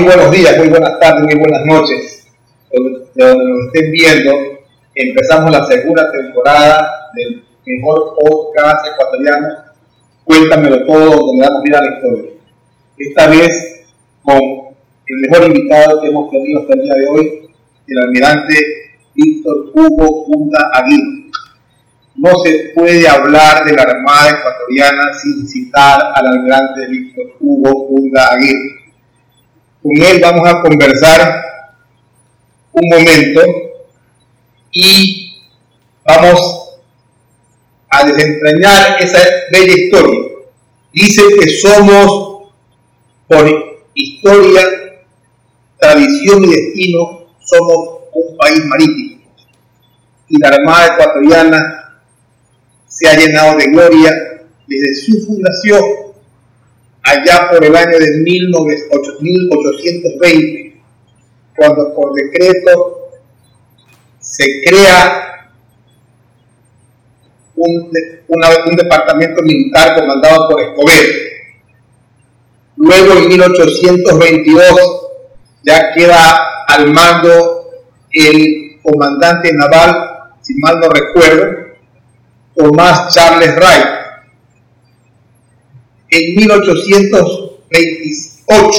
muy buenos días, muy buenas tardes, muy buenas noches. De donde nos estén viendo, empezamos la segunda temporada del mejor podcast ecuatoriano, Cuéntamelo todo, donde damos vida a la historia. Esta vez con el mejor invitado que hemos tenido hasta el día de hoy, el almirante Víctor Hugo Punta Aguirre. No se puede hablar de la Armada ecuatoriana sin citar al almirante Víctor Hugo Punta Aguirre con él vamos a conversar un momento y vamos a desentrañar esa bella historia. Dice que somos, por historia, tradición y destino, somos un país marítimo. Y la Armada ecuatoriana se ha llenado de gloria desde su fundación allá por el año de 1820, cuando por decreto se crea un, un departamento militar comandado por Escobedo. Luego en 1822 ya queda al mando el comandante naval, si mal no recuerdo, Tomás Charles Wright en 1828,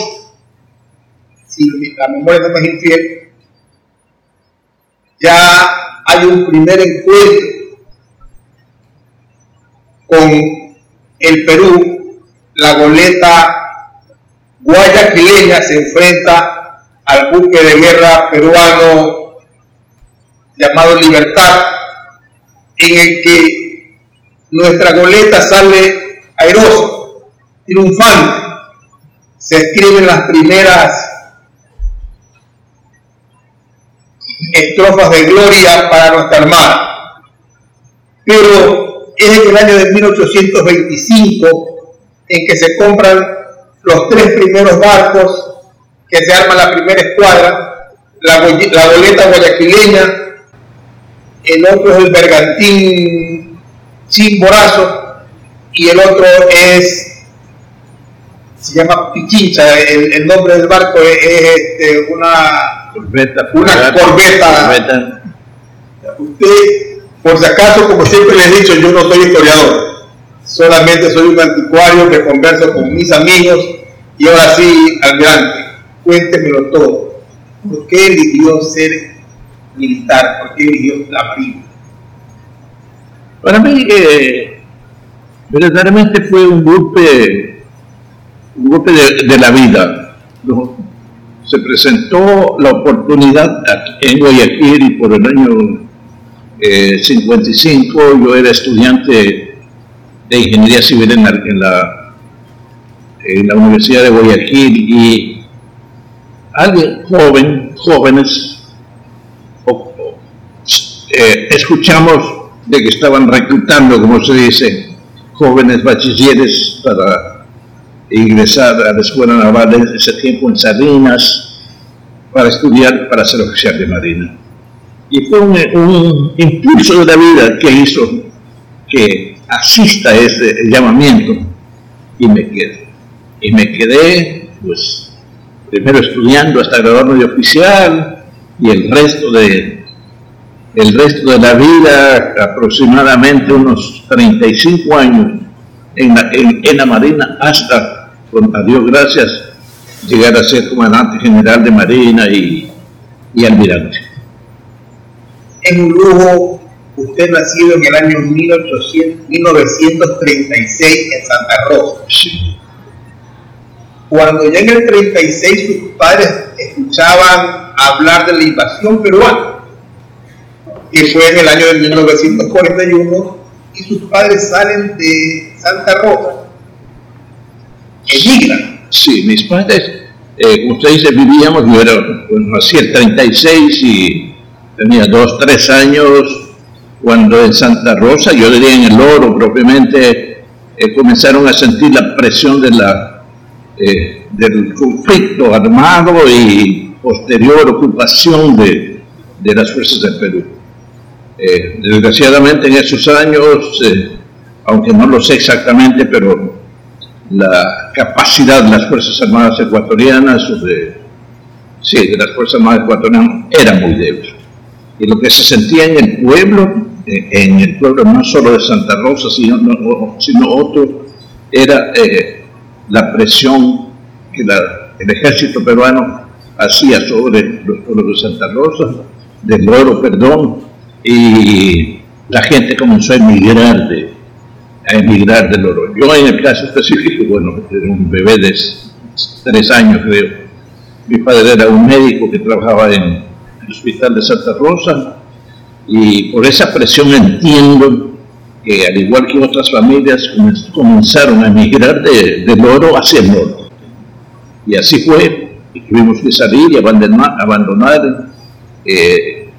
si la memoria no me es infiel, ya hay un primer encuentro con el Perú, la goleta guayaquileña se enfrenta al buque de guerra peruano llamado Libertad, en el que nuestra goleta sale airosa triunfante. Se escriben las primeras estrofas de gloria para nuestra Armada. Pero es en el año de 1825 en que se compran los tres primeros barcos, que se arma la primera escuadra, la, la guayaquileña, el otro es el bergantín Chimborazo y el otro es se llama Pichincha, el, nombre del barco es, este, una corbeta. Una corbeta. Usted, por si acaso, como siempre le he dicho, yo no soy historiador, solamente soy un anticuario que converso con mis amigos y ahora sí, almirante, cuéntemelo todo. ¿Por qué eligió ser militar? ¿Por qué eligió la Marina? Para mí, eh, verdaderamente fue un golpe un golpe de, la vida. Se presentó la oportunidad en Guayaquil por el año 55, eh, yo era estudiante de ingeniería civil en la, Universidad de Guayaquil y alguien joven, jóvenes, eh, escuchamos de que estaban reclutando, como se dice, jóvenes bachilleres para ingresar a la Escuela Naval en ese tiempo en Sardinas para estudiar para ser oficial de Marina. Y fue un, impulso de la vida que hizo que asista a ese llamamiento y me quedé. Y me quedé, pues, primero estudiando hasta graduarme de oficial y el resto de, el resto de la vida, aproximadamente unos 35 años en en la Marina hasta a Dios gracias, llegar a ser comandante general de Marina y, y almirante. Es un lujo, usted nacido en el año 1800, 1936 en Santa Rosa. Sí. Cuando ya en el 36 sus padres escuchaban hablar de la invasión peruana, que fue en el año de 1941, y sus padres salen de Santa Rosa Sí, mis padres, eh, como usted dice, vivíamos, yo era, bueno, nací el 36 y tenía dos, tres años cuando en Santa Rosa, yo diría en el oro propiamente, eh, comenzaron a sentir la presión de la, eh, del conflicto armado y posterior ocupación de, de las fuerzas del Perú. desgraciadamente en esos años, aunque no lo sé exactamente, pero la capacidad de las Fuerzas Armadas ecuatorianas de sí, de las Fuerzas Armadas ecuatorianas era muy débil. Y lo que se sentía en el pueblo, eh, en el pueblo no solo de Santa Rosa, sino, sino otro, era eh, la presión que el ejército peruano hacía sobre los pueblos de Santa Rosa, del Oro, perdón, y la gente comenzó a emigrar de, a emigrar del oro. Yo en el caso específico, bueno, era un bebé de tres años creo. Mi padre era un médico que trabajaba en el hospital de Santa Rosa y por esa presión entiendo que al igual que otras familias comenzaron a emigrar de, del oro hacia el norte. Y así fue, y tuvimos que salir y abandonar, abandonar eh,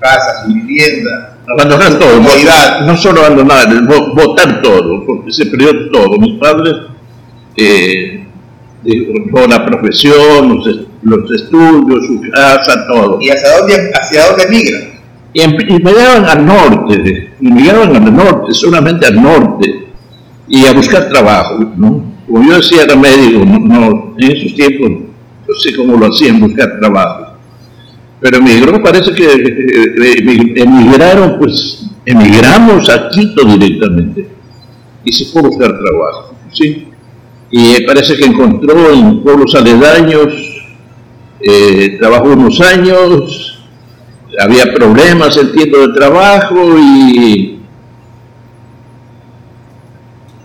casas, viviendas Abandonar todo, no solo abandonar, votar todo, porque se perdió todo. Mis padres, eh, la profesión, los, estudios, su casa, todo. ¿Y hacia dónde, hacia dónde migran? Y, emigraban al norte, emigraban al norte, solamente al norte, y a buscar trabajo, ¿no? Como yo decía, era médico, no, en esos tiempos, no sé cómo lo hacían, buscar trabajo pero emigró, parece que eh, eh, emigraron, pues emigramos a Quito directamente y se fue a buscar trabajo, ¿sí? Y parece que encontró en pueblos aledaños, eh, trabajó unos años, había problemas, entiendo, de trabajo y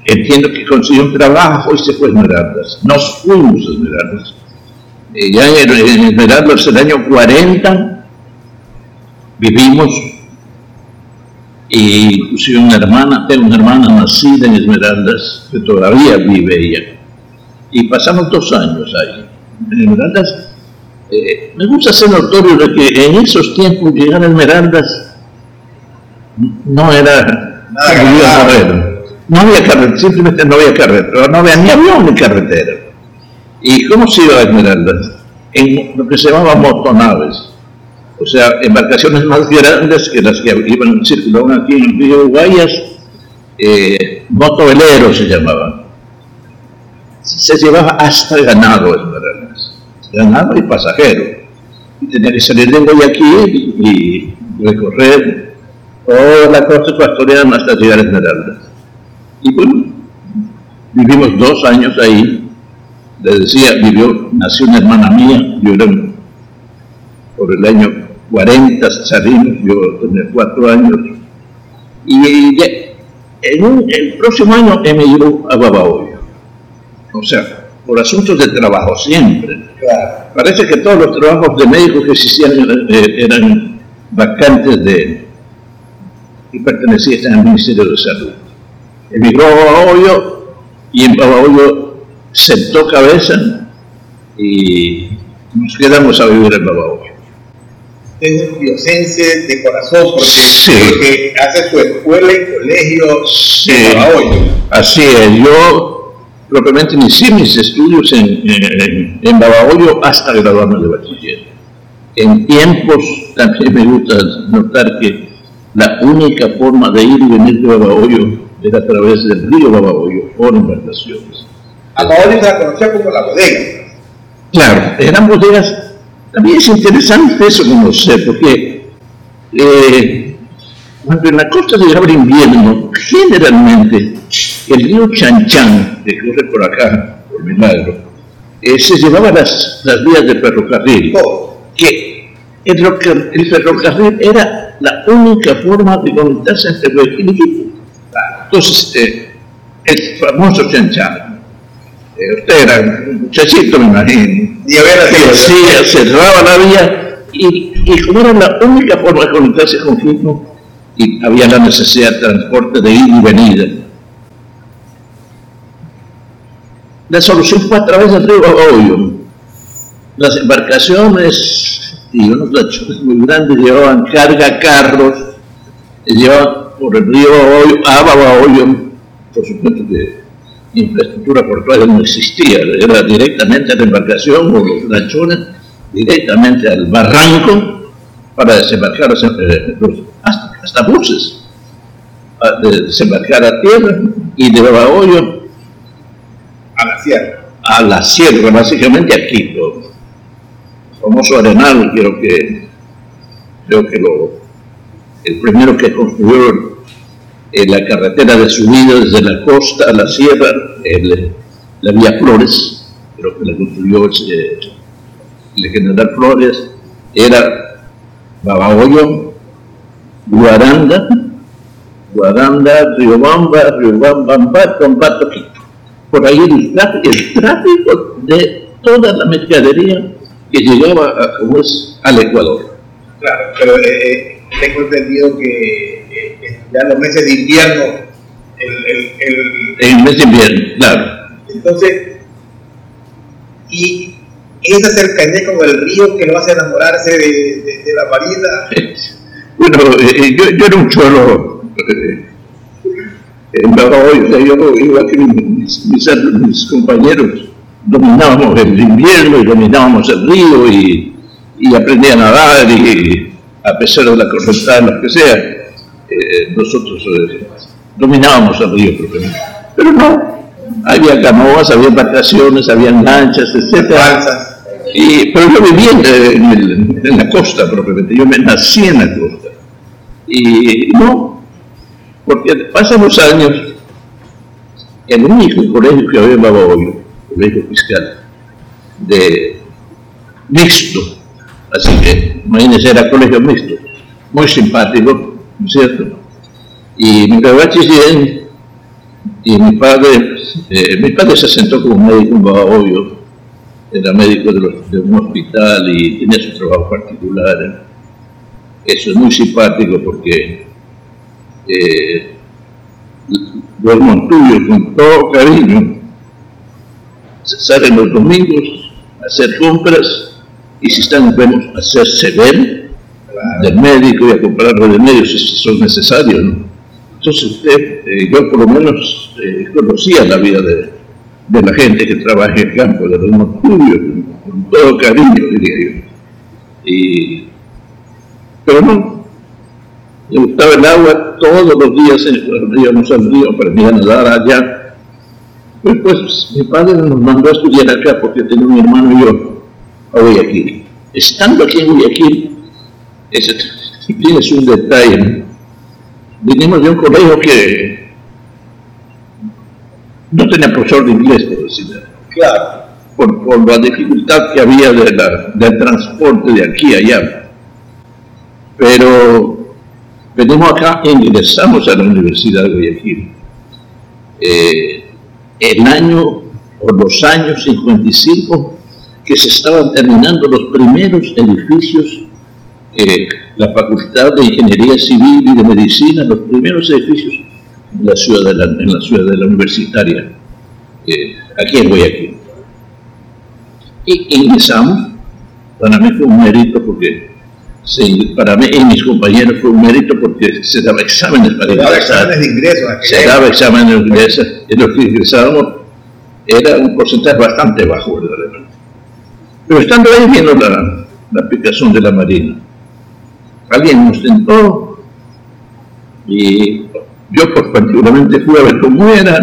entiendo que consiguió un trabajo y se fue a Esmeraldas. Nos fuimos a Esmeraldas eh, ya en, Esmeraldas el año 40 vivimos y inclusive una hermana, tengo una hermana nacida en Esmeraldas que todavía vive ella y pasamos dos años ahí. En Esmeraldas eh, me gusta hacer notorio de que en esos tiempos llegar a Esmeraldas no era Nada no había carretera, simplemente no había carretera, no había ni avión ni carretera. ¿Y cómo se iba a Esmeraldas? En lo que se llamaba motonaves, o sea, embarcaciones más grandes que las que iban circulaban aquí en el río Guayas, eh, motoveleros se llamaban. Se llevaba hasta ganado Esmeraldas, ganado y pasajero. Y tenía que salir de Guayaquil y, recorrer toda la costa ecuatoriana hasta llegar a Esmeraldas. Y bueno, vivimos dos años ahí le decía, vivió, nació una hermana mía, yo era por el año 40 salimos, yo tenía cuatro años, y en el próximo año emigró a Babahoyo. O sea, por asuntos de trabajo siempre. Parece que todos los trabajos de médicos que existían eran, vacantes de y pertenecían al Ministerio de Salud. Emigró a Babahoyo y en Babahoyo sentó cabeza y nos quedamos a vivir en Babahoyo. Usted es un diocense de corazón porque, hace su escuela y colegio sí, en Babahoyo. Así es, yo propiamente inicié mis estudios en, en, en Babahoyo hasta graduarme de bachiller. En tiempos también me gusta notar que la única forma de ir y venir de Babahoyo era a través del río Babahoyo por embarcaciones a Paoli se la conocía como la bodega. Claro, eran bodegas. También es interesante eso conocer, porque eh, cuando en la costa llegaba el invierno, generalmente el río Chanchan, que corre por acá, por milagro, eh, se llevaba las, las vías de ferrocarril. Que el, el, ferrocarril era la única forma de conectarse entre Guayaquil y Quito. Entonces, eh, el famoso Chanchan, usted era un muchachito, me imagino. Y había Sí, cerraba la vía y, y, como era la única forma de conectarse con Quito, y había la necesidad de transporte de ida y venida. La solución fue a través del río Babahoyo. Las embarcaciones y unos lachones muy grandes llevaban carga carros, llevaban por el río Babahoyo a Babahoyo, por supuesto que infraestructura portuaria no existía, era directamente a la embarcación o los lanchones, directamente al barranco para desembarcar eh, hasta, hasta, buses, desembarcar a tierra y de Babahoyo a la sierra. A la sierra, básicamente a Quito. famoso Arenal, creo que, creo que lo, el primero que construyó eh, la carretera de subida desde la costa a la sierra, la vía Flores, creo que la construyó eh, el general Flores, era Babahoyo, Guaranda, Guaranda, Riobamba, Riobamba, Tombato, Por ahí el tráfico, de toda la mercadería que llegaba a, al Ecuador. Claro, pero eh, eh, tengo entendido que ya en los meses de invierno, el, el, el, el mes de invierno, claro. Entonces, y esa cercanía con el río que lo hace enamorarse de, de, la marina. bueno, yo, yo, era un cholo en hoy, yo iba que mis, mis, compañeros dominábamos el invierno y dominábamos el río y, y aprendí a nadar y a pesar de la correntada, lo que sea, eh, nosotros eh, dominábamos el río propiamente. Pero no, había canoas, había vacaciones, había lanchas, etc. Y, pero yo vivía en, en, la costa propiamente, yo me nací en la costa. Y no, porque pasan los años, el único colegio que había en Babahoyo, colegio fiscal, de mixto, así que imagínense, era colegio mixto, muy simpático, ¿no es cierto? Y mi bachiller, y mi padre, eh, mi padre se sentó como médico en Babahoyo, era médico de, un hospital y tenía su trabajo particular. Eso es muy simpático porque eh, los Montuyo con todo cariño salen los domingos a hacer compras y si están enfermos hacerse ver del médico y a comprar remedios si son necesarios. Entonces usted, eh, yo por lo menos eh, conocía la vida de, de, la gente que trabaja en el campo, de los Montuyo, con, todo cariño, diría yo. Y, pero no, le gustaba el agua, todos los días íbamos al río, aprendía a nadar allá. Pues, pues mi padre nos mandó a estudiar acá porque tenía un hermano y yo a Guayaquil. Estando aquí en Guayaquil, ese tienes un detalle. Vinimos de un colegio que no tenía profesor de inglés, por decirlo. Claro. Por, por, la dificultad que había de la, del transporte de aquí a allá. Pero venimos acá e ingresamos a la Universidad de Guayaquil. Eh, el año o los años 55 que se estaban terminando los primeros edificios, eh, la Facultad de Ingeniería Civil y de Medicina, los primeros edificios en la ciudad de la, en la, ciudad de la universitaria, eh, aquí en Guayaquil. Y ingresamos, para mí fue un mérito porque Sí, para mí y mis compañeros fue un mérito porque se daba exámenes para ingresar. exámenes de ingreso. Se daba exámenes de ingreso. Y los que ingresábamos era un porcentaje bastante bajo, verdaderamente. Pero estando ahí viendo la, la aplicación de la Marina, alguien nos tentó y yo particularmente fui a ver cómo era.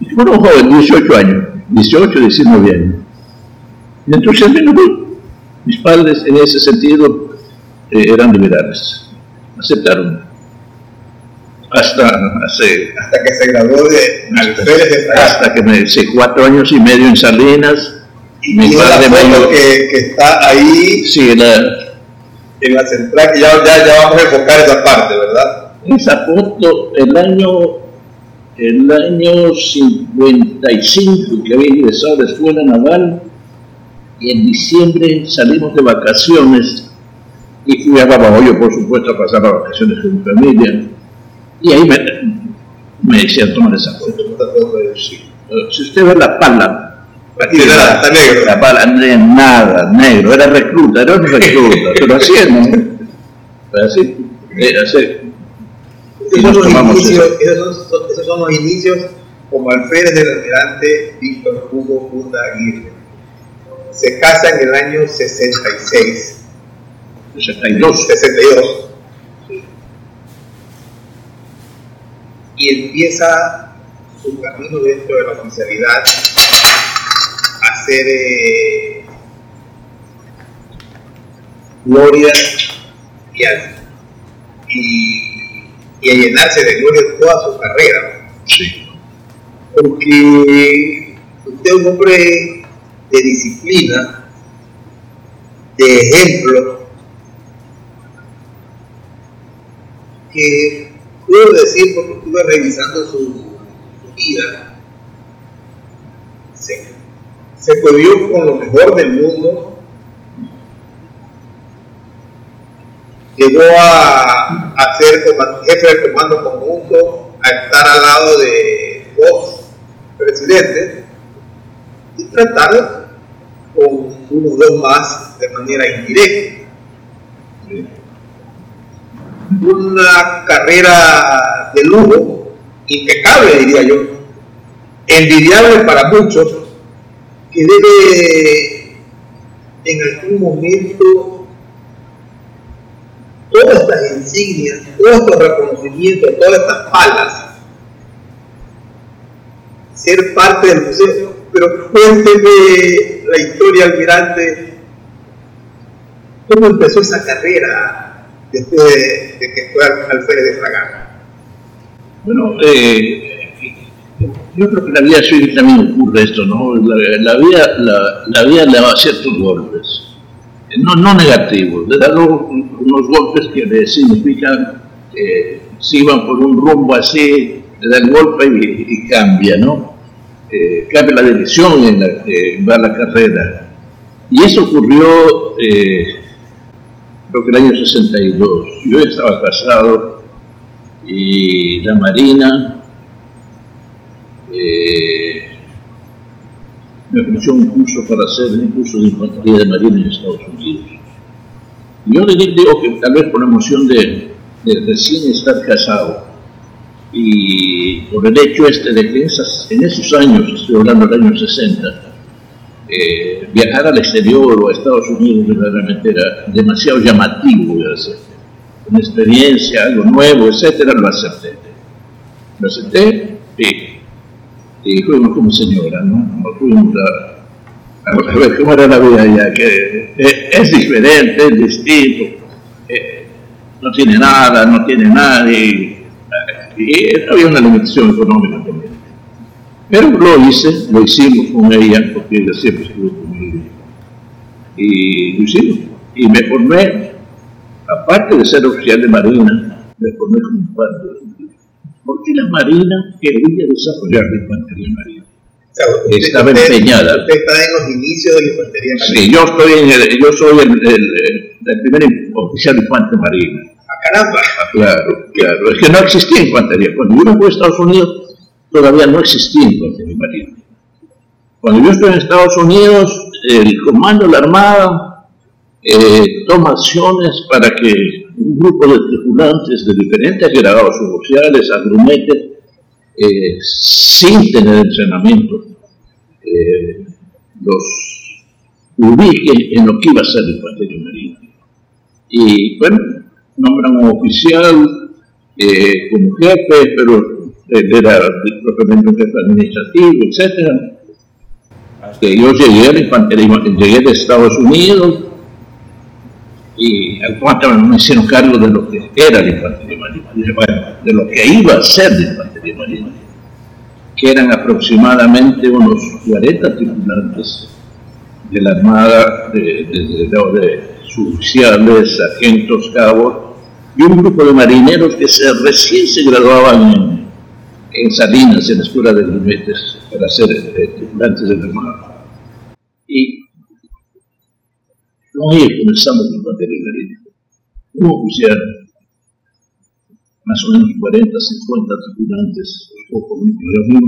Y fue un joven, 18 años, 18, 19 años. Y entonces vino mis padres en ese sentido eh, eran liberales, aceptaron. Hasta, hace, hasta que se graduó de alférez de Hasta que me hice cuatro años y medio en Salinas. Y mi padre me que, que está ahí sí, la, en la central, que ya, ya, ya, vamos a enfocar esa parte, ¿verdad? Esa foto, el año, el año 55 que había ingresado a la escuela naval, y en diciembre salimos de vacaciones y fui a Babahoyo, por supuesto, a pasar las vacaciones con mi familia. Y ahí me, me decían tomar esa foto. Si usted ve la pala, era, está negro. La pala, nada, negro, era recluta, era un recluta, pero así es, ¿no? Pero así, era así. Esos son, los inicios, esos, son, esos son los inicios como alférez del almirante Víctor Hugo Punta Aguirre se casa en el año 66. 62. 62. Y empieza su camino dentro de la oficialidad a ser eh, gloria y a, y, y a llenarse de gloria toda su carrera. Sí. Porque usted es un hombre de disciplina, de ejemplo, que puedo decir porque estuve revisando su, su vida, se codió con lo mejor del mundo, llegó a, a ser jefe del comando conjunto, a estar al lado de dos presidentes y tratar con uno dos más de manera indirecta. Una carrera de lujo, impecable diría yo, envidiable para muchos, que debe en algún momento todas estas insignias, todos estos reconocimientos, todas estas palas, ser parte del museo. Pero cuénteme la historia, almirante, cómo empezó esa carrera después de, de que fue al- alférez de Fragata. Bueno, eh, yo creo que la vida civil también ocurre esto, ¿no? La, vida, la, vida le da ciertos golpes, eh, no, no negativos, le da unos golpes que le significan que si van por un rumbo así, le da el golpe y, y cambia, ¿no? Eh, cambia la dirección en la que va la carrera. Y eso ocurrió, eh, creo que el año 62. Yo estaba casado y la Marina eh, me ofreció un curso para hacer un curso de infantería de Marina en Estados Unidos. Y yo le digo que tal vez por la emoción de, recién estar casado y por el hecho este de que esas, en esos años, estoy hablando del año 60, eh, viajar al exterior o a Estados Unidos verdaderamente era demasiado llamativo, una experiencia, algo nuevo, etcétera, lo acepté. Lo acepté y, y fuimos como señora, ¿no? A, a ver cómo era la vida allá, que eh, es diferente, es distinto, eh, no tiene nada, no tiene nadie, y había una limitación económica también. Pero lo hice, lo hicimos con ella, porque ella siempre estuvo conmigo. Y lo hicimos. Y me formé, aparte de ser oficial de Marina, me formé como infante. Porque la Marina quería desarrollar la infantería marina. O sea, usted- Estaba usted- empeñada. Usted está en los inicios de la infantería marina. Sí, yo, estoy en el- yo soy el, el- el primer oficial de infante marina. ¡Ah, caramba! Claro, claro. Es que no existía infantería. Cuando yo fui a Estados Unidos, todavía no existía infantería marina. Cuando yo estoy en Estados Unidos, el comando de la Armada eh, toma acciones para que un grupo de tripulantes de diferentes grados oficiales, agrumetes, eh, sin tener entrenamiento, eh, los ubique en lo que iba a ser la infantería marina. Y bueno, nombran un oficial eh, como jefe, pero él era propiamente un jefe administrativo, etcétera. Que yo llegué a la infantería, llegué de Estados Unidos y al cuanto me hicieron cargo de lo que era la infantería marina, de- lo que iba a ser la infantería marina, que eran aproximadamente unos 40 tripulantes de la Armada, de, de, de- de suboficiales, sargentos, cabos, y un grupo de marineros que recién se graduaban en, Salinas, en la escuela de grumetes, para ser eh, tripulantes de la Armada. Y con ellos comenzamos la infantería marina. Un oficial, más o menos 40, 50 tripulantes, poco menos.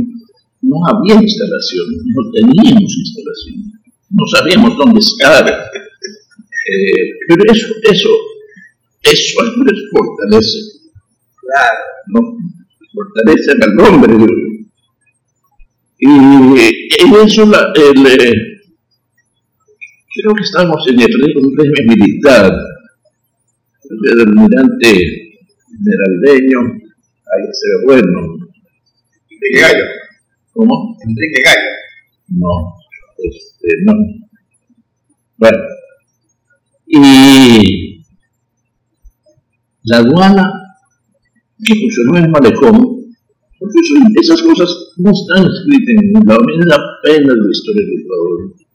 No había instalaciones, no teníamos instalaciones, no sabíamos dónde estar. Eh, pero eso, eso, eso les fortalece, Claro. ¿no? Fortalece al hombre. Y en eso la, el, eh, creo que estamos en el régimen militar. El almirante Meraldeño, ahí se ve bueno. Enrique Gallo. ¿Cómo? Enrique Gallo. No, este, no. Bueno, Y la aduana que funcionó en el malecón, porque esas cosas no están escritas en ningún lado, miren apenas la historia del Ecuador.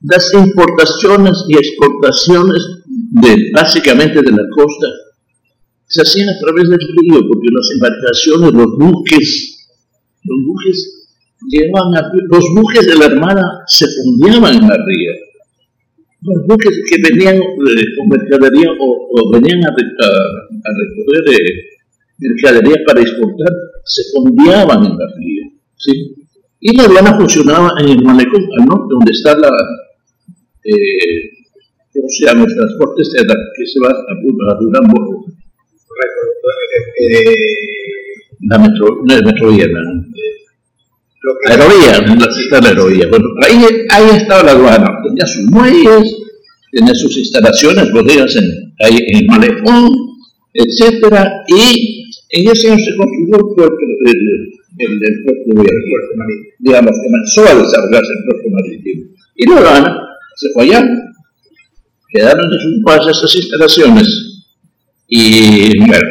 Las, importaciones y exportaciones de, básicamente de la costa se hacían a través del río, porque las embarcaciones, los buques, los buques llevaban a, los buques de la Armada se fondeaban en la ría. Los buques que venían eh, con mercadería o, venían a, recoger eh, mercadería para exportar, se fondeaban en la ría. ¿sí? Y la aduana funcionaba en el malecón al norte, donde está la, eh, ¿cómo se llama? El transporte que se va a, Durango eh, la metro, no metrovía, la, la aerovía, la, la aerovía. Bueno, ahí, ahí estaba la aduana, tenía sus muelles, tenía sus instalaciones, bodegas en, ahí en el malecón, etcétera, y en ese año se construyó el puerto, el, el, el puerto, marítimo, digamos, comenzó a desarrollarse el puerto marítimo. Y la aduana se fue allá, quedaron desocupadas estas instalaciones y bueno,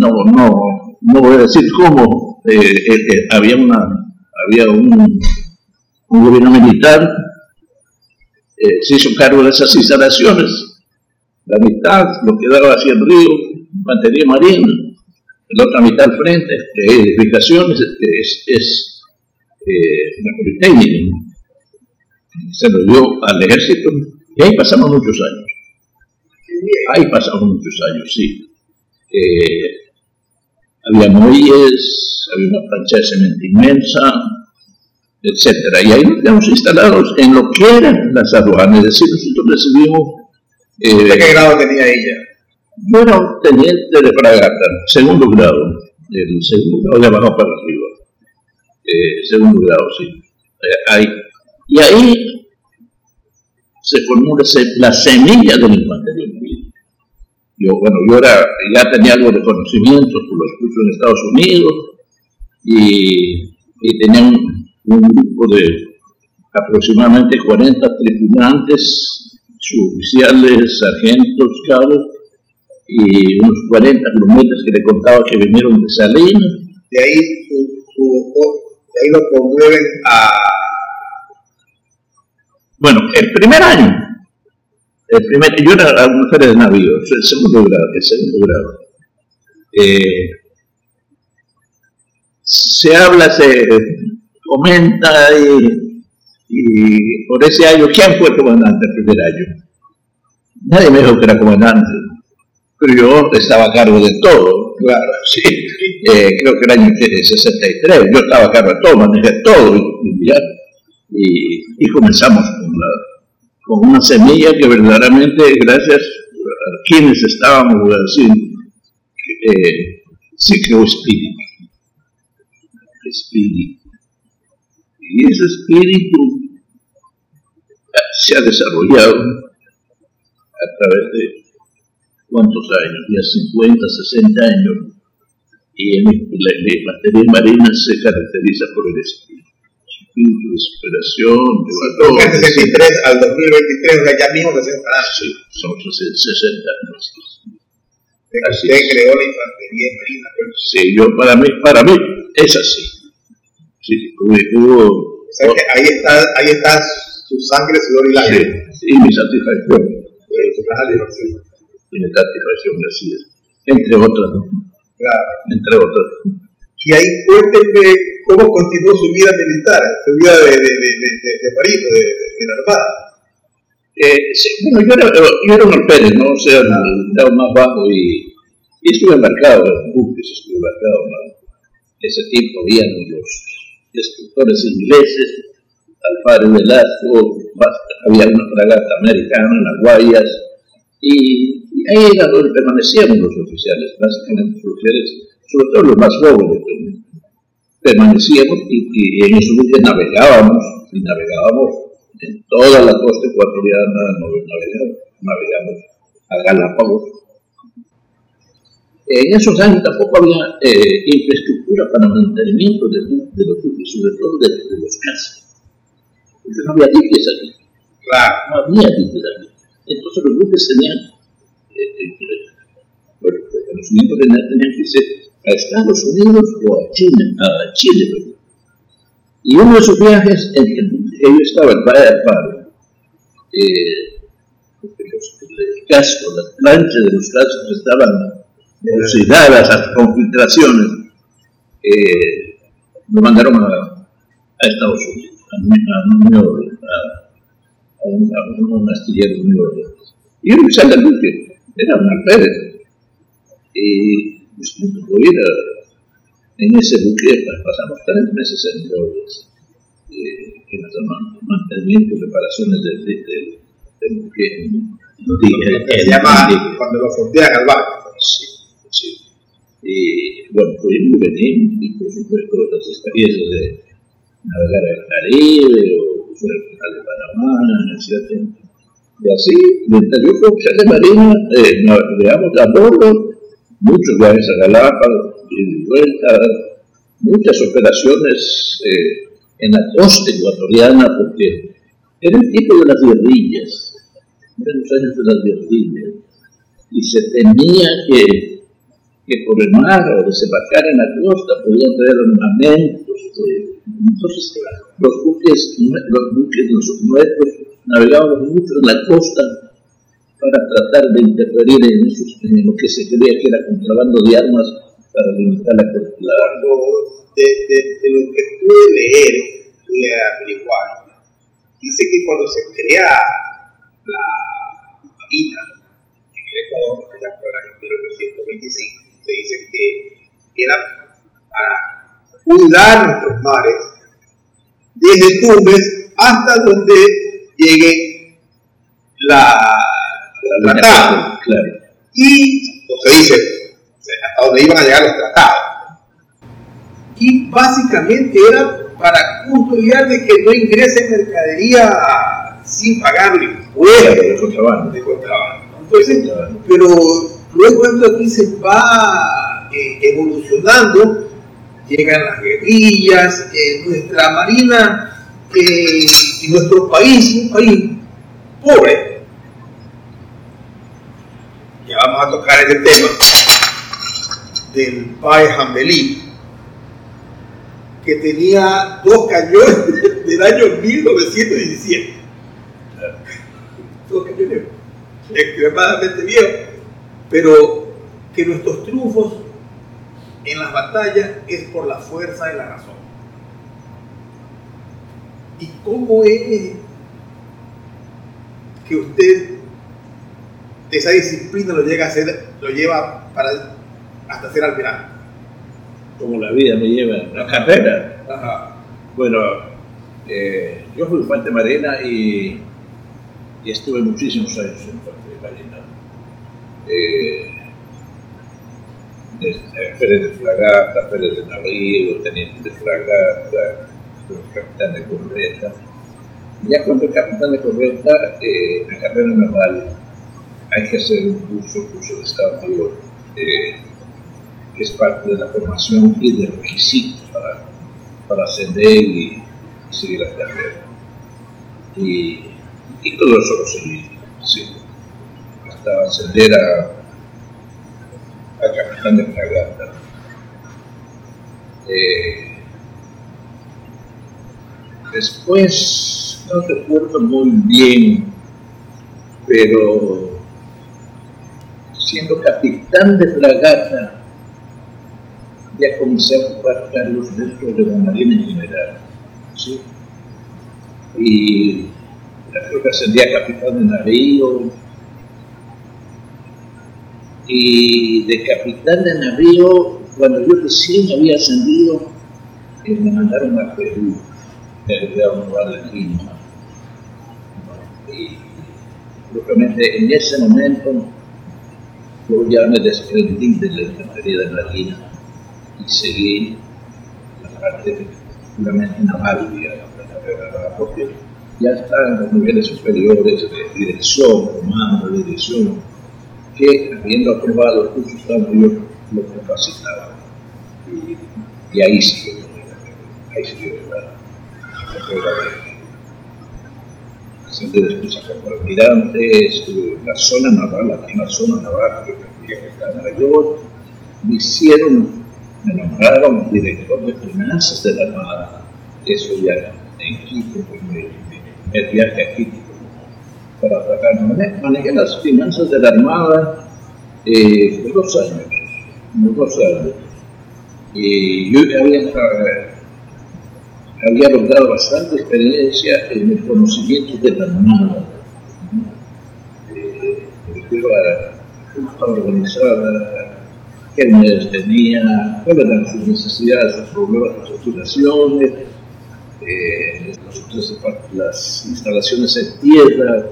no, no, no voy a decir cómo eh, eh, eh, había, una, había un, un gobierno militar, se hizo cargo de esas instalaciones, la mitad lo que daba hacia el río, infantería marina, la otra mitad al frente, edificaciones, es, es eh, se lo dio al ejército y ahí pasamos muchos años. Ahí pasaron muchos años, sí. Eh, había muelles, había una plancha de cemento inmensa, etcétera. Y ahí nos quedamos instalados en lo que eran las aduanas, es decir, nosotros recibimos... Eh, ¿De qué grado tenía ella? Yo era un teniente de fragata, segundo grado, el segundo grado de abajo para arriba, eh, segundo grado, sí. Eh, ahí. Y ahí se formó la semilla del infantería yo, bueno, yo era, ya tenía algo de conocimiento por los cursos en Estados Unidos y, y tenía un, grupo de aproximadamente 40 tripulantes, suboficiales, sargentos, cabos, y unos 40 kilómetros que le contaba que vinieron de Salinas. De ahí, de ahí lo promueven a... Bueno, el primer año el primer, yo era mujer de navío, el segundo grado, el segundo grado. Eh, se habla, se comenta y, y, por ese año, ¿quién fue comandante el primer año? Nadie me dijo que era comandante, yo estaba a cargo de todo, claro, sí. Eh, creo que el año 63, yo estaba a cargo de todo, manejé todo, y, y, comenzamos con una semilla que verdaderamente, gracias a quienes estábamos así, eh, se creó espíritu. Espíritu. Y ese espíritu se ha desarrollado a través de cuántos años, ya 50, 60 años, y en la, la materia marina se caracteriza por el espíritu de superación, de valor. Del 63 al 2023, o sea, ya mismo 60 años. Sí, son 60 años. Así usted creó la infantería marina. Sí, yo, para mí, para mí, es así. Sí, hubo, o sea, que ahí está, ahí está su sangre, sudor y lágrimas. Sí, sí, mi satisfacción. Y mi satisfacción, así es. Entre otras, ¿no? Claro. Entre otras. Y ahí cuéntenme cómo continuó su vida militar, su vida de, de, de, de, de París, de, la Armada. Eh, sí, bueno, yo era, yo era un alférez, ¿no? O sea, era más bajo y, y estuve embarcado en buques, estuve embarcado en ese tiempo, habían los escritores ingleses, Alfaro Velasco, había una fragata americana, las Guayas, y ahí era donde permanecíamos los oficiales, básicamente los oficiales sobre todo los más jóvenes, permanecíamos y, en esos buques navegábamos, y navegábamos en toda la costa ecuatoriana, navegamos, navegamos a Galápagos. En esos años tampoco había eh, infraestructura para mantenimiento de, los buques, sobre todo de, los cazas. Porque no había diques aquí. Claro. No había diques aquí. Entonces los buques tenían, bueno, los únicos tenían que ser a Estados Unidos o a Chile, a Chile. Y uno de sus viajes, en que ellos estaban para Paro, eh, el casco, las planchas de los cascos estaban oxidadas con filtraciones, eh, lo mandaron a, a Estados Unidos, a, New Orleans, a, un, a astillero de New Orleans. Y yo empecé a que era una Pérez. Y pues, me tocó ir a, en ese buque, pasamos tres meses en Orleans, eh, en el mantenimiento y reparaciones del, del, del buque. Se llama cuando lo sortean al barco. Sí, sí. Y bueno, pudimos venir y por supuesto las experiencias de navegar el Caribe o sur el canal de Panamá, etc. Y así, mientras yo oficial de Marina, eh, navegamos a bordo, muchos viajes a Galápagos, y vuelta, muchas operaciones eh, en la costa ecuatoriana, porque era el tipo de las guerrillas, eran los años de las guerrillas, y se temía que que por el mar o desembarcar en la costa podían traer armamentos. Eh, entonces, los buques, los buques nuestros navegábamos mucho en la costa para tratar de interferir en, esos, en lo que se creía que era contrabando de armas para limitar la la de, lo que pude leer, pude averiguar, dice que cuando se crea la Marina en el Ecuador, por el año 1925, se dice que era para cuidar nuestros mares desde Tumbes hasta donde llegue la, la tratado. Claro. Y lo se dice, hasta donde iban a llegar los tratados. Y básicamente era para custodiar de que no ingrese mercadería sin pagar impuestos de contrabando. De contrabando. Entonces, pero Luego esto aquí se va eh, evolucionando, llegan las guerrillas, eh, nuestra marina eh, y nuestro país, un país pobre. Ya vamos a tocar este tema del Pai Jambelí, que tenía dos cañones del año 1917. Dos cañones extremadamente viejos pero que nuestros triunfos en las batallas es por la fuerza de la razón. ¿Y cómo es que usted esa disciplina lo llega a hacer, lo lleva para hasta ser almirante? Como la vida me lleva, la carrera. Ajá. Bueno, eh, yo fui Fuente Marina y, y estuve muchísimos años en Fuente Marina eh, Férez de Fragata, Férez de Navío, Teniente de Fragata, capitán de corveta. Ya cuando capitán de corveta, eh, la carrera naval, hay que hacer un curso, curso de Estado Mayor, eh, que es parte de la formación y de requisitos para, para ascender y, seguir la carrera. Y, y todo eso lo seguí. Sí hasta ascender a, a capitán de fragata. Eh, después, no recuerdo muy bien, pero siendo capitán de fragata, ya comencé a ocupar cargos dentro de la Marina en general. ¿sí? Y creo que ascendí a capitán de navío, y de capitán de navío, cuando yo recién había ascendido, me mandaron a Perú, a un lugar de Lima. Y lógicamente en ese momento yo ya me desprendí de la infantería de la Lima y seguí la parte puramente naval, digamos, porque ya están los niveles superiores de dirección, comando, dirección, que habiendo aprobado el curso yo lo capacitaba. Y, ahí siguió, ahí siguió la, la prueba Presenté después a Campo Almirante, estuve en la zona naval, la zona naval, que está en Nueva York. Me hicieron, me nombraron director de finanzas de la Armada. Eso ya en Quito, pues me, me, viaje a Quito para tratar de manejar las finanzas de la Armada eh, por dos años, dos años. Y yo había, había logrado bastante experiencia en el conocimiento de la Armada. Eh, para organizar qué tenía, cuáles eran sus necesidades, sus problemas, sus situaciones, eh, las instalaciones en tierra,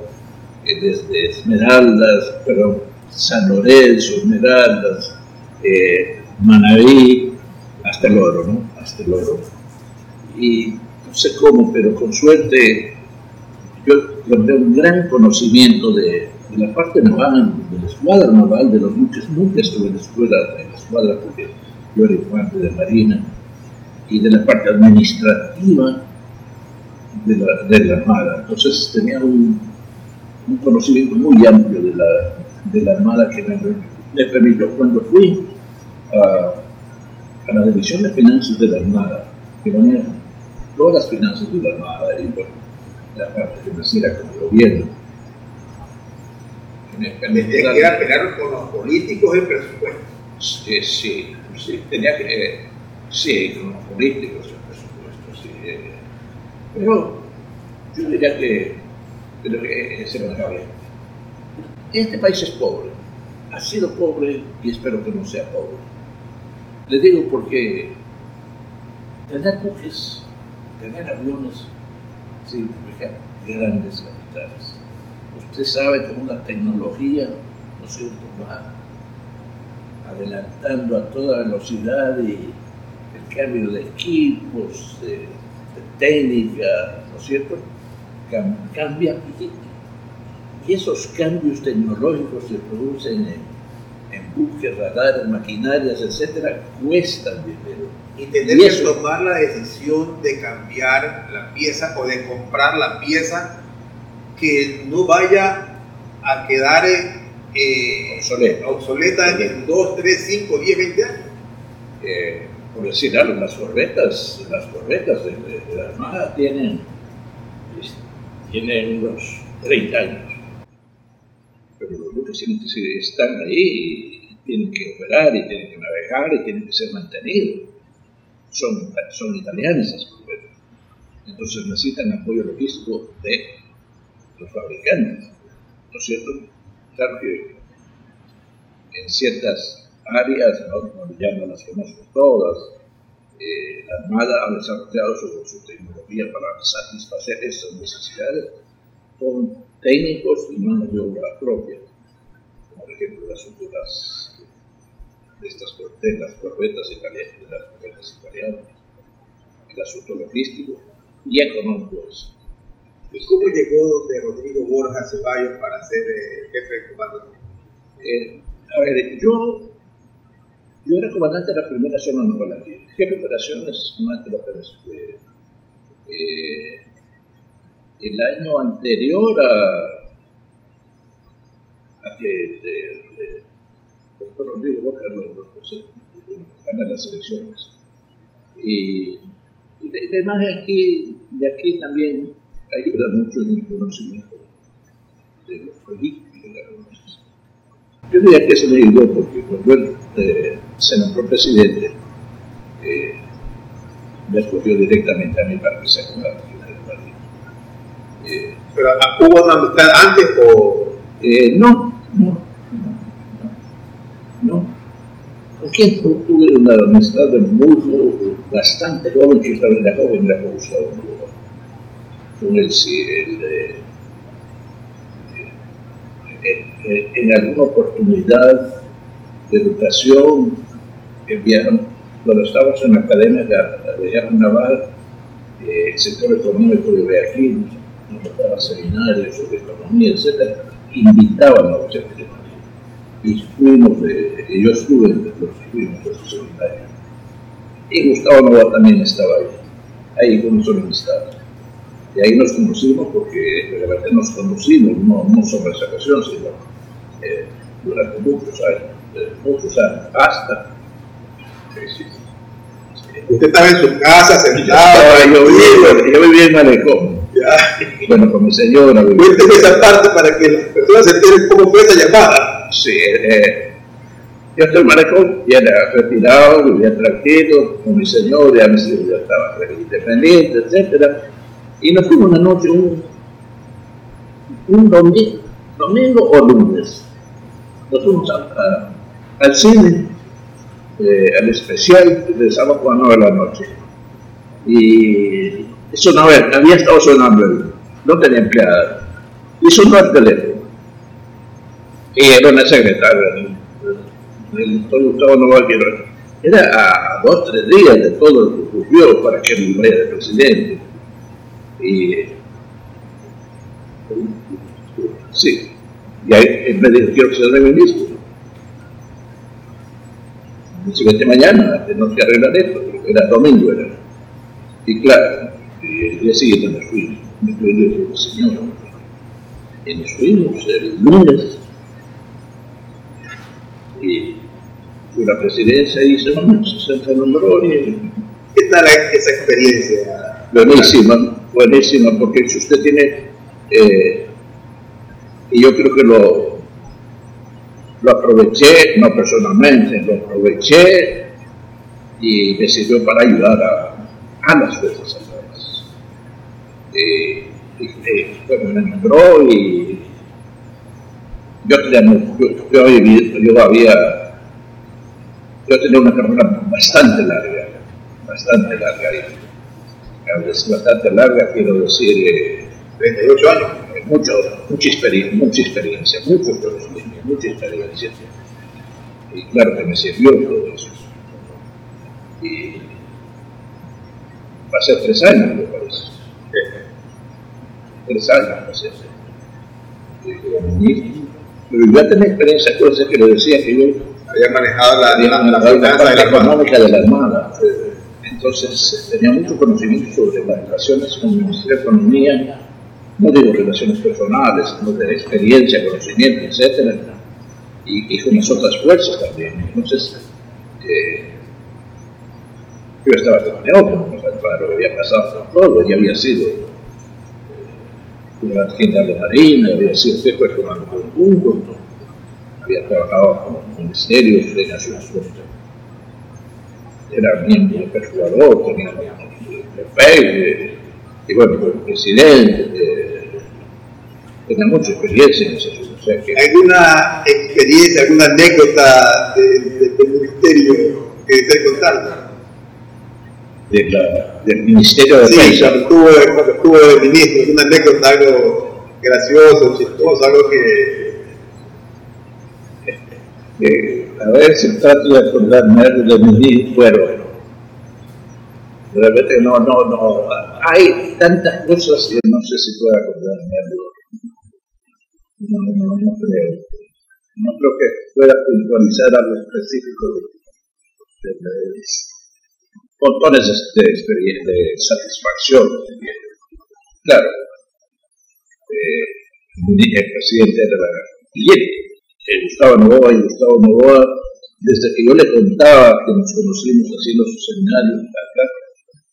eh, desde Esmeraldas, perdón, San Lorenzo, Esmeraldas, eh, Manaví, hasta el oro, ¿no? Hasta el oro. Y no sé cómo, pero con suerte yo logré un gran conocimiento de, de, la parte naval, de la escuadra naval, de los buques. Nunca estuve en la escuela, en la escuadra porque yo era parte de Marina y de la parte administrativa de la, de la Armada. Entonces tenía un, un conocimiento muy amplio de la, de la Armada que me, me permitió. Cuando fui a, a, la División de Finanzas de la Armada, que venía todas las finanzas de la Armada y bueno, la parte financiera con el gobierno. Tenía que ir a pelear con los políticos el presupuesto. Sí, sí, sí, tenía que, eh, sí, con los políticos el presupuesto, sí. Eh, pero yo diría que, que se manejaba bien. Este país es pobre, ha sido pobre y espero que no sea pobre. Le digo porque tener buques, tener aviones, significa grandes capitales. Usted sabe que una tecnología, ¿no es cierto?, va adelantando a toda velocidad y el cambio de equipos, de, de técnica, ¿no es cierto?, cambia y, esos cambios tecnológicos se producen en, buques, radares, maquinarias, etcétera, cuestan dinero. Y tener que tomar la decisión de cambiar la pieza o de comprar la pieza que no vaya a quedar eh, obsoleta, obsoleta en 2, 3, 5, 10, 20 años. Eh, por decir algo, las corbetas, las corbetas de, de, la Armada tienen, tienen unos 30 años. Pero los buques tienen que están ahí, y tienen que operar, y tienen que navegar, y tienen que ser mantenidos. Son, son italianas esas. Entonces necesitan apoyo logístico de los fabricantes. ¿No es cierto? Claro que en ciertas áreas, no, no ya no las conozco todas, eh, la Armada ha desarrollado su, su, tecnología para satisfacer esas necesidades con técnicos y mano de obra propia, como por ejemplo las futuras de estas de las corbetas italianas, de las corbetas italianas, el asunto logístico y económico ¿Y cómo llegó de Rodrigo Borja Ceballos para ser eh, jefe de comando? Eh, a ver, yo yo era comandante de la primera zona naval aquí. Jefe de operaciones, comandante de operaciones. Eh, el año anterior a, a que el gana las elecciones. Y, y además de aquí, de aquí también ayuda mucho en el conocimiento de los políticos y de la organización. Yo diría que se me ayudó porque cuando él eh, se nombró presidente, eh, me escogió directamente a mí para que sea comandante del partido. Eh, ¿Pero hubo una amistad antes o...? Eh, no, no, no. ¿Con quién tuve una amistad muy, bastante joven, que estaba en la joven, la Gustavo Con el, el, el en alguna oportunidad de educación cuando estábamos en la Academia de, Guerra Naval, eh, el sector económico de Beaquín, nos daba seminarios sobre economía, etc., invitaban a los jefes de fuimos, de, yo estuve en los fuimos a esos seminarios. Y Gustavo Nova también estaba ahí, ahí con solo amistad. Y ahí nos conocimos porque realmente nos conocimos, no, no sobre esa ocasión, sino eh, durante muchos años, eh, muchos años, hasta. Sí, Usted estaba en su casa, sentado. Yo, vivía, yo vivía en Malecón. Ya. Bueno, con mi señora. Cuénteme esa parte para que las personas se enteren cómo fue esa llamada. Sí, eh, yo estoy en Malecón, ya retirado, vivía tranquilo, con mi señora, ya mi señora estaba independiente, etcétera y nos fuimos una noche, un, domingo, domingo o lunes. Nos fuimos al cine, eh, al especial de sábado a las 9 de la noche. Y sonaba, había estado sonando, no tenía empleada. Y sonó el teléfono. Y era una secretaria, el doctor Gustavo Noval, era a dos tres días de todo lo que ocurrió para que me vaya de presidente. Y, sí, y ahí me dijo, quiero ser de ministro. Dice, vete mañana, no te arreglar esto, era domingo. Era. Y claro, el día siguiente nos fuimos, me fui yo, señor, y nos fuimos el lunes. Y la presidencia y se, se nombró. Y, ¿Qué tal esa experiencia? Buenísima buenísima, porque si usted tiene, eh, y yo creo que lo, lo aproveché, no personalmente, lo aproveché y me sirvió para ayudar a, a las Fuerzas Armadas. Eh, y, bueno, me nombró y yo tenía, yo, había, yo tenía una carrera bastante larga, bastante larga. Y, bastante larga, quiero decir, 38 años. Mucho, mucha, experiencia, mucha experiencia, mucho mucha experiencia. Y claro que me sirvió todo eso. Y pasé tres años, me parece. Tres años pasé. Y, pero ya tenía experiencia, cosas que le decía que yo había manejado la, digamos, la, la, la económica de la Armada. Entonces tenía mucho conocimiento sobre las relaciones con el Ministerio de Economía, no digo relaciones personales, sino de experiencia, conocimiento, etc. Y, con las otras fuerzas también. Entonces, eh, yo estaba como claro, había pasado por todo, ya había sido eh, una general de Marina, había sido jefe de comando conjunto, había trabajado con ministerios de Naciones Unidas era miembro del persuador, tenía el y bueno, fue presidente, tenía mucha experiencia en eso. O sea que, ¿Alguna experiencia, alguna anécdota del ministerio que esté contando? De la, del Ministerio de sí, Defensa. Cuando estuvo, cuando estuvo de ministro, alguna anécdota, algo gracioso, chistoso, algo que. Eh, a ver si trato de acordarme de mi bueno, realmente no, no, no, hay tantas cosas que no sé si puedo acordarme algo. No, no, no creo. No creo que pueda puntualizar algo específico de, de, de montones de, experiencia, de satisfacción. Claro, eh, el presidente de la eh, Gustavo Novoa y Gustavo Novoa, desde que yo le contaba que nos conocimos haciendo su seminario acá,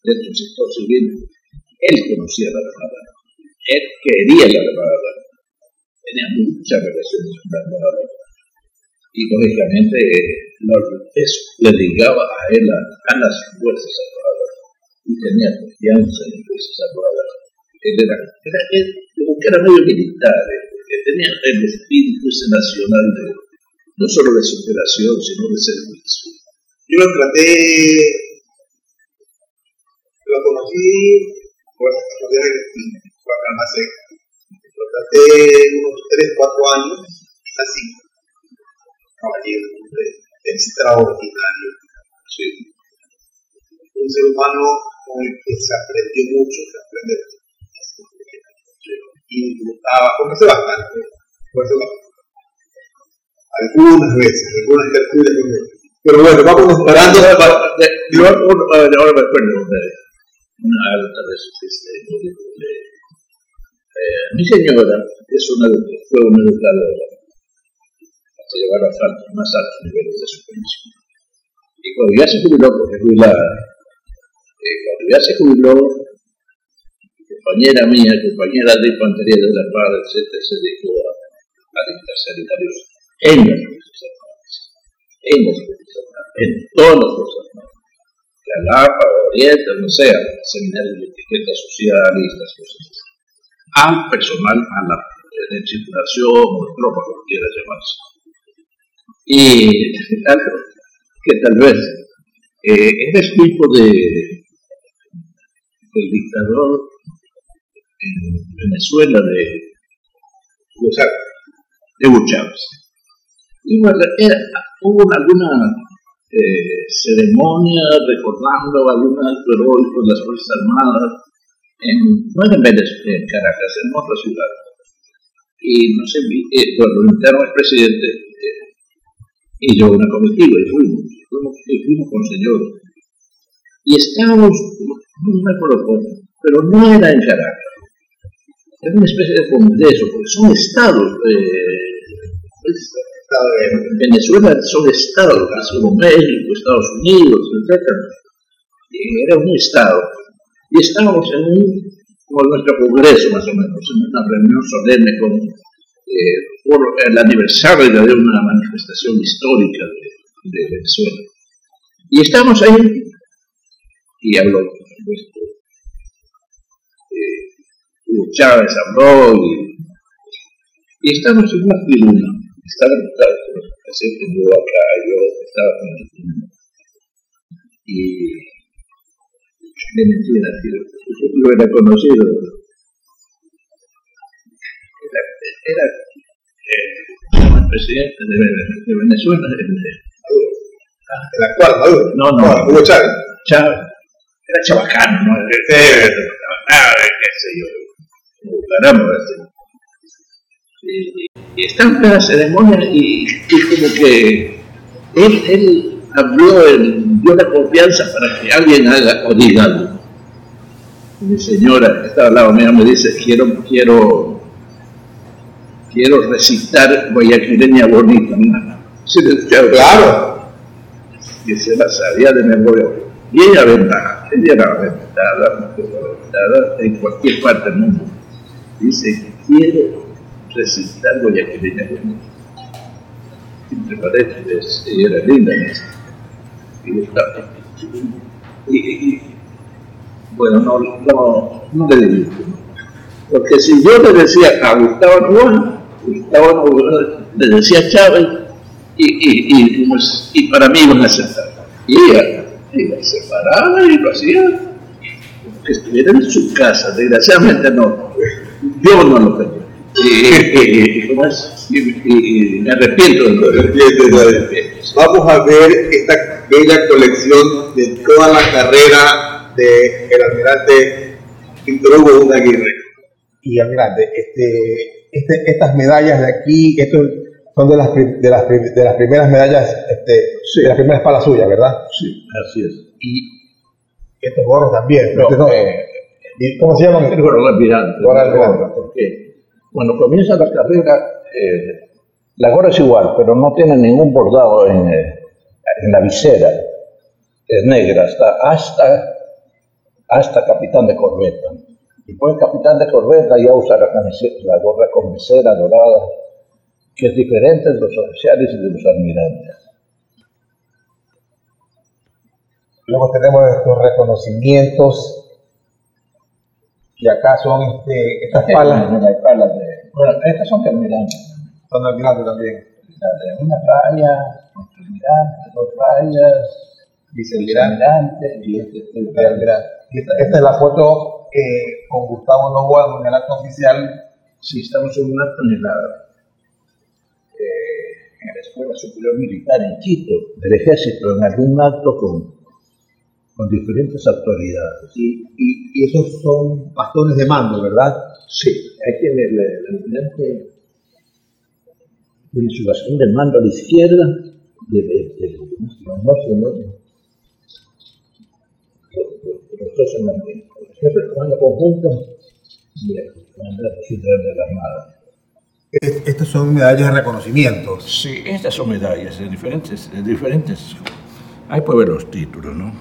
dentro del sector civil, él conocía la Armada, él quería la Armada, tenía muchas relaciones con la Armada. Y lógicamente eso le ligaba a él a, las Fuerzas Armadas y tenía confianza en las Fuerzas Armadas. Él era, era, él, era medio militar, eh, porque tenía el espíritu nacional de, no solo de superación, sino de servicio. Yo lo traté lo conocí por almacén. Lo traté unos 3, 4 años, así. Caballero, extraordinario. Sí. Un ser humano con el que se aprendió mucho, se aprende y disfrutaba, conoce bastante, conoce bastante. Algunas veces, algunas tertulias Pero bueno, vamos parando. Yo ahora me acuerdo una alta de, de, eh, mi señora es una, fue una educadora hasta llevar a más altos niveles de supervisión. Y cuando ya se jubiló, porque fui la, eh, cuando ya se jubiló, compañera mía, compañera de infantería de la paz, etc., se dedicó a, a dictar sanitarios en las Fuerzas Armadas, en las Fuerzas Armadas, en todas las Fuerzas Armadas. La LAPA, Oriente, no sea, seminarios de etiqueta social y estas cosas. Al personal, a la de circulación o tropa, como quiera llamarse. Y algo que tal vez eh, era el tipo de del dictador en Venezuela de Hugo Chávez. hubo alguna eh, ceremonia recordando algún acto heroico de las Fuerzas Armadas, en, no en Venezuela, en Caracas, en otra ciudad. Y no sé, eh, bueno, invitaron al presidente y yo una comitiva y fuimos, fuimos, fuimos con señor. Y estábamos, no me acuerdo cómo, pero no era en Caracas es una especie de congreso, porque son estados. Eh, Venezuela son estados, como México, Estados Unidos, etc. Era un estado. Y estábamos en un, como nuestro congreso más o menos, en una reunión solemne con, eh, por el aniversario de una manifestación histórica de, Venezuela. Y estamos ahí y habló, por supuesto, Hugo Chávez habló y, y estamos en una tribuna. Estaba Hugo acá, yo estaba con el tribuna. Y de mentira, tío. Yo lo era conocido. Era, eh, el presidente de, de Venezuela, el, el actual Maduro. No, no, Hugo Chávez. Chávez. Era chabacano, ¿no? Era, nada, qué sé yo caramba. Y, y está en la ceremonia y, y, como que él, él habló, él dio la confianza para que alguien haga o diga algo. Mi señora que estaba al lado mío me dice, quiero, quiero, quiero recitar guayaquileña bonita. ¿Sí claro. Y se la sabía de memoria. Y ella aventada, ella era aventada, en cualquier parte del mundo dice, quiero recitar guayaquileña Entre paréntesis, ella era linda y, y, bueno, no, no, no le digo. Porque si yo le decía a Gustavo Nueva, Nueva le decía Chávez, y, y, y, y, para mí iban a aceptar. Y ella, ella se paraba y lo hacía, que estuviera en su casa, desgraciadamente no yo no lo tengo. Y, me arrepiento de lo Vamos a ver esta bella colección de toda la carrera del el almirante Víctor Hugo Aguirre. Y almirante, este, este, estas medallas de aquí, esto son de las, de las, de las primeras medallas, este, de las primeras palas suyas, ¿verdad? Sí, así es. Y estos gorros también. No, eh, ¿Cómo se llama? El gorro almirante. Porque cuando comienza la carrera, eh, la gorra es igual, pero no tiene ningún bordado en, eh, en la visera. Es negra, hasta, hasta, hasta capitán de corbeta. Y pues el capitán de corbeta ya usa la, la gorra con visera dorada, que es diferente de los oficiales y de los almirantes. Luego tenemos estos reconocimientos y acá son este, estas palas. palas de, bueno, estas son terminantes. Son almirantes también. De una raya, otro almirante, dos rayas, vicealmirante y este es el almirante. Esta, esta, es la foto eh, con Gustavo Novoa en el acto oficial. Sí, estamos en un acto en la, eh, en la Escuela Superior Militar en Quito, del Ejército, en algún acto con con diferentes actualidades. Y, y, esos son bastones de mando, ¿verdad? Sí, ahí tiene el, el tiene su bastón de mando a la izquierda, de, de, de, costosamente. Siempre tomando conjunto de de la Armada. Estas son medallas de reconocimiento. Sí, estas son medallas de diferentes, de diferentes. Ahí puede ver los títulos, ¿no?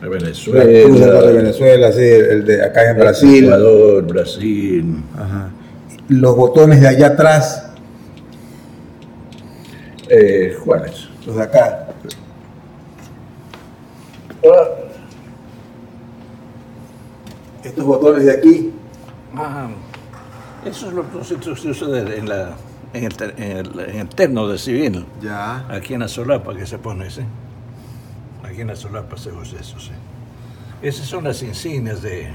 De Venezuela. de Venezuela, sí, el de acá en Brasil. Ecuador, Brasil. Ajá. Los botones de allá atrás. Eh, ¿Cuáles? Los de acá. Estos botones de aquí. Ah, eso es lo que se usa en, la, en, el, en, el, en el terno de civil. Ya. Aquí en la solapa que se pone, ¿sí? Aquí en la solapa se usa eso, sí. Esas son las insignias de,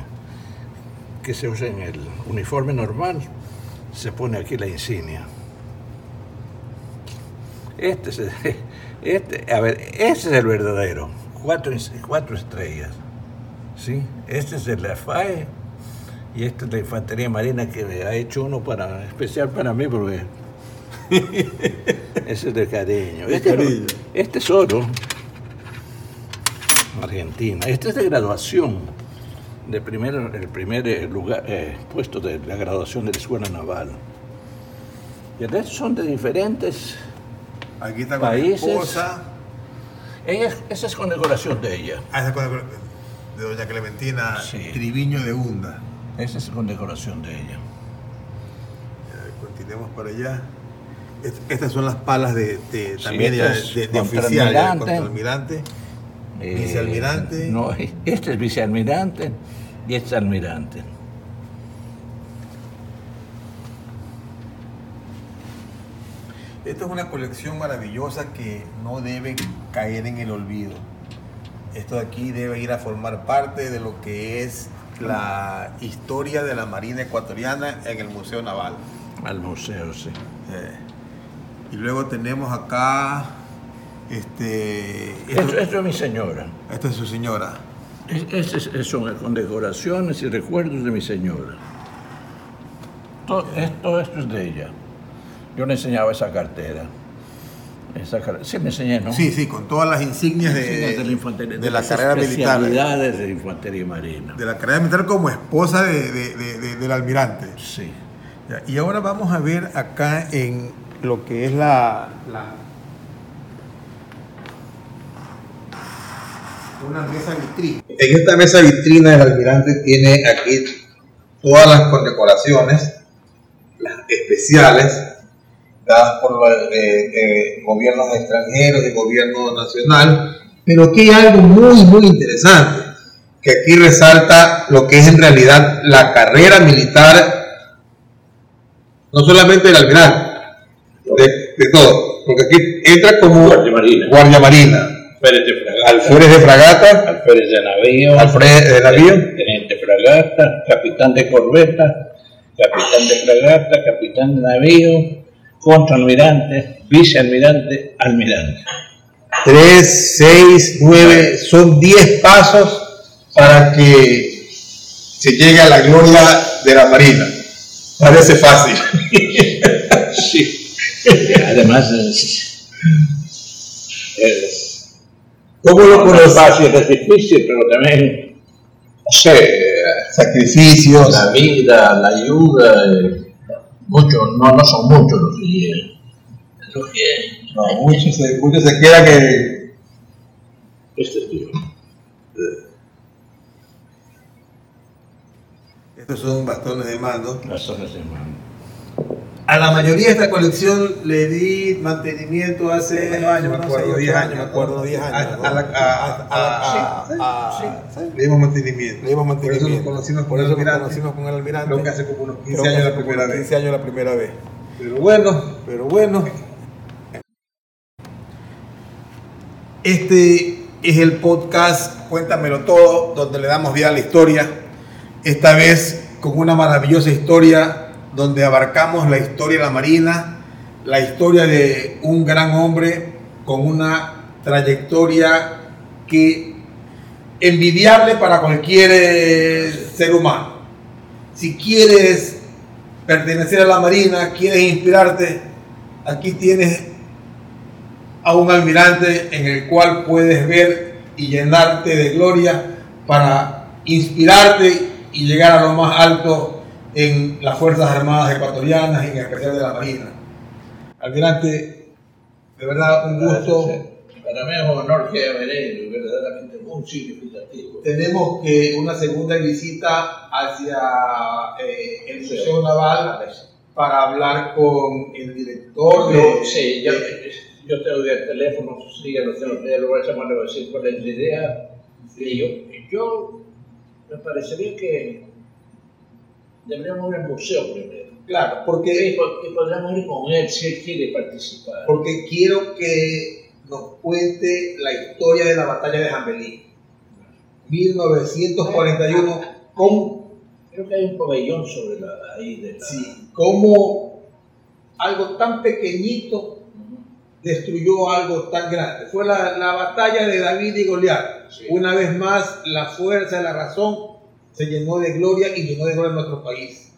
que se usa en el uniforme normal. Se pone aquí la insignia. Este es, este, a ver, este es el verdadero. Cuatro, cuatro estrellas. ¿Sí? Este es el FAE y esta es la Infantería Marina que ha hecho uno para, especial para mí porque ese es de cariño. Este, este es oro. Argentina. Este es de graduación, de primero, el primer eh, lugar, eh, puesto de la graduación de la Escuela Naval. Y el resto son de diferentes Aquí está con países. esposa. Ella, esa es condecoración de ella. Ah, esa es condecoración de doña Clementina Sí. Triviño de Hunda. Esa es condecoración de ella. Continuemos para allá. Est- Estas son las palas de, de- también este es de- de oficial, ya, contraalmirante. contraalmirante. Vicealmirante. Eh, no, este es vicealmirante y este es almirante. Esta es una colección maravillosa que no debe caer en el olvido. Esto de aquí debe ir a formar parte de lo que es la historia de la Marina Ecuatoriana en el Museo Naval. Al museo, sí. Eh, y luego tenemos acá, este, esto, Esto, esto es mi señora. esta es su señora. Es- Estas es- son condecoraciones y recuerdos de mi señora. Todo esto, esto es de ella. Yo le enseñaba esa cartera. Esa sí, me enseñé, ¿no? Sí, sí, con todas las insignias de, Insignias de la infantería, de la las carrera militar. de la infantería marina. De la carrera militar como esposa de- de- de- de- del almirante. Sí. Ya, Y ahora vamos a ver acá en lo que es la, la- una mesa vitrina. En esta mesa vitrina el almirante tiene aquí todas las condecoraciones, las especiales, dadas por eh, eh, gobiernos extranjeros y gobierno nacional, pero aquí hay algo muy, muy interesante, que aquí resalta lo que es en realidad la carrera militar no solamente del almirante, de, de todo, porque aquí entra como Guardia Marina. guardia marina, Pérez de Fragata. alférez de fragata, Alférez de navío. alférez de navío, Teniente fragata, capitán de corbeta, capitán de fragata, capitán de navío, contraalmirante, vicealmirante, almirante. 3, 6, 9, son 10 pasos para que se llegue a la gloria de la marina. Parece fácil. Sí. Además es, es ¿Cómo lo no es conoces? fácil, es difícil, pero también, no sé, Sacrificios. la vida, la ayuda, eh, muchos, no, no son muchos los que. Los que No, muchos se, muchos se quedan que este tío. estos son bastones de mando. Las zonas de mano. A la mayoría de esta colección le di mantenimiento hace años, me acuerdo, 10 años, me acuerdo, 10 años. Le dimos mantenimiento. Le dimos Por eso nos mantenimiento. conocimos con eso nos conocimos con el almirante. Creo que hace como unos 15 Creo que años la primera vez. 15 años la primera vez. Pero bueno, Pero bueno. Este es el podcast Cuéntamelo Todo, donde le damos vida a la historia. Esta vez con una maravillosa historia donde abarcamos la historia de la Marina, la historia de un gran hombre con una trayectoria que envidiable para cualquier eh, ser humano. Si quieres pertenecer a la Marina, quieres inspirarte, aquí tienes a un almirante en el cual puedes ver y llenarte de gloria para inspirarte y llegar a lo más alto en las Fuerzas Armadas Ecuatorianas y en especial de la Marina. Almirante, de verdad un gusto. Para mí es un honor que venido, verdaderamente muy significativo. Tenemos que una segunda visita hacia eh, el Museo Naval para hablar con el director de... Sí, yo, yo tengo el teléfono, sí, ya lo tengo, ya lo voy a llamar, le voy a decir cuál es la idea. Y yo, yo me parecería que deberíamos ir al museo primero. Claro, porque... Y, podríamos ir con él si él quiere participar. Porque quiero que nos cuente la historia de la batalla de Jambelí. 1941, ¿cómo? Creo que hay un pabellón sobre la, ahí de la... Sí, cómo algo tan pequeñito destruyó algo tan grande. Fue la, la batalla de David y Goliat. Una vez más, la fuerza, la razón se llenó de gloria y llenó de gloria nuestro país.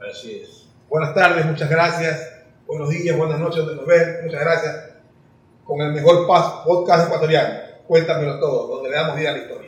Así es. Buenas tardes, muchas gracias. Buenos días, buenas noches, donde nos ven. Muchas gracias. Con el mejor podcast ecuatoriano. Cuéntamelo todo, donde le damos vida a la historia.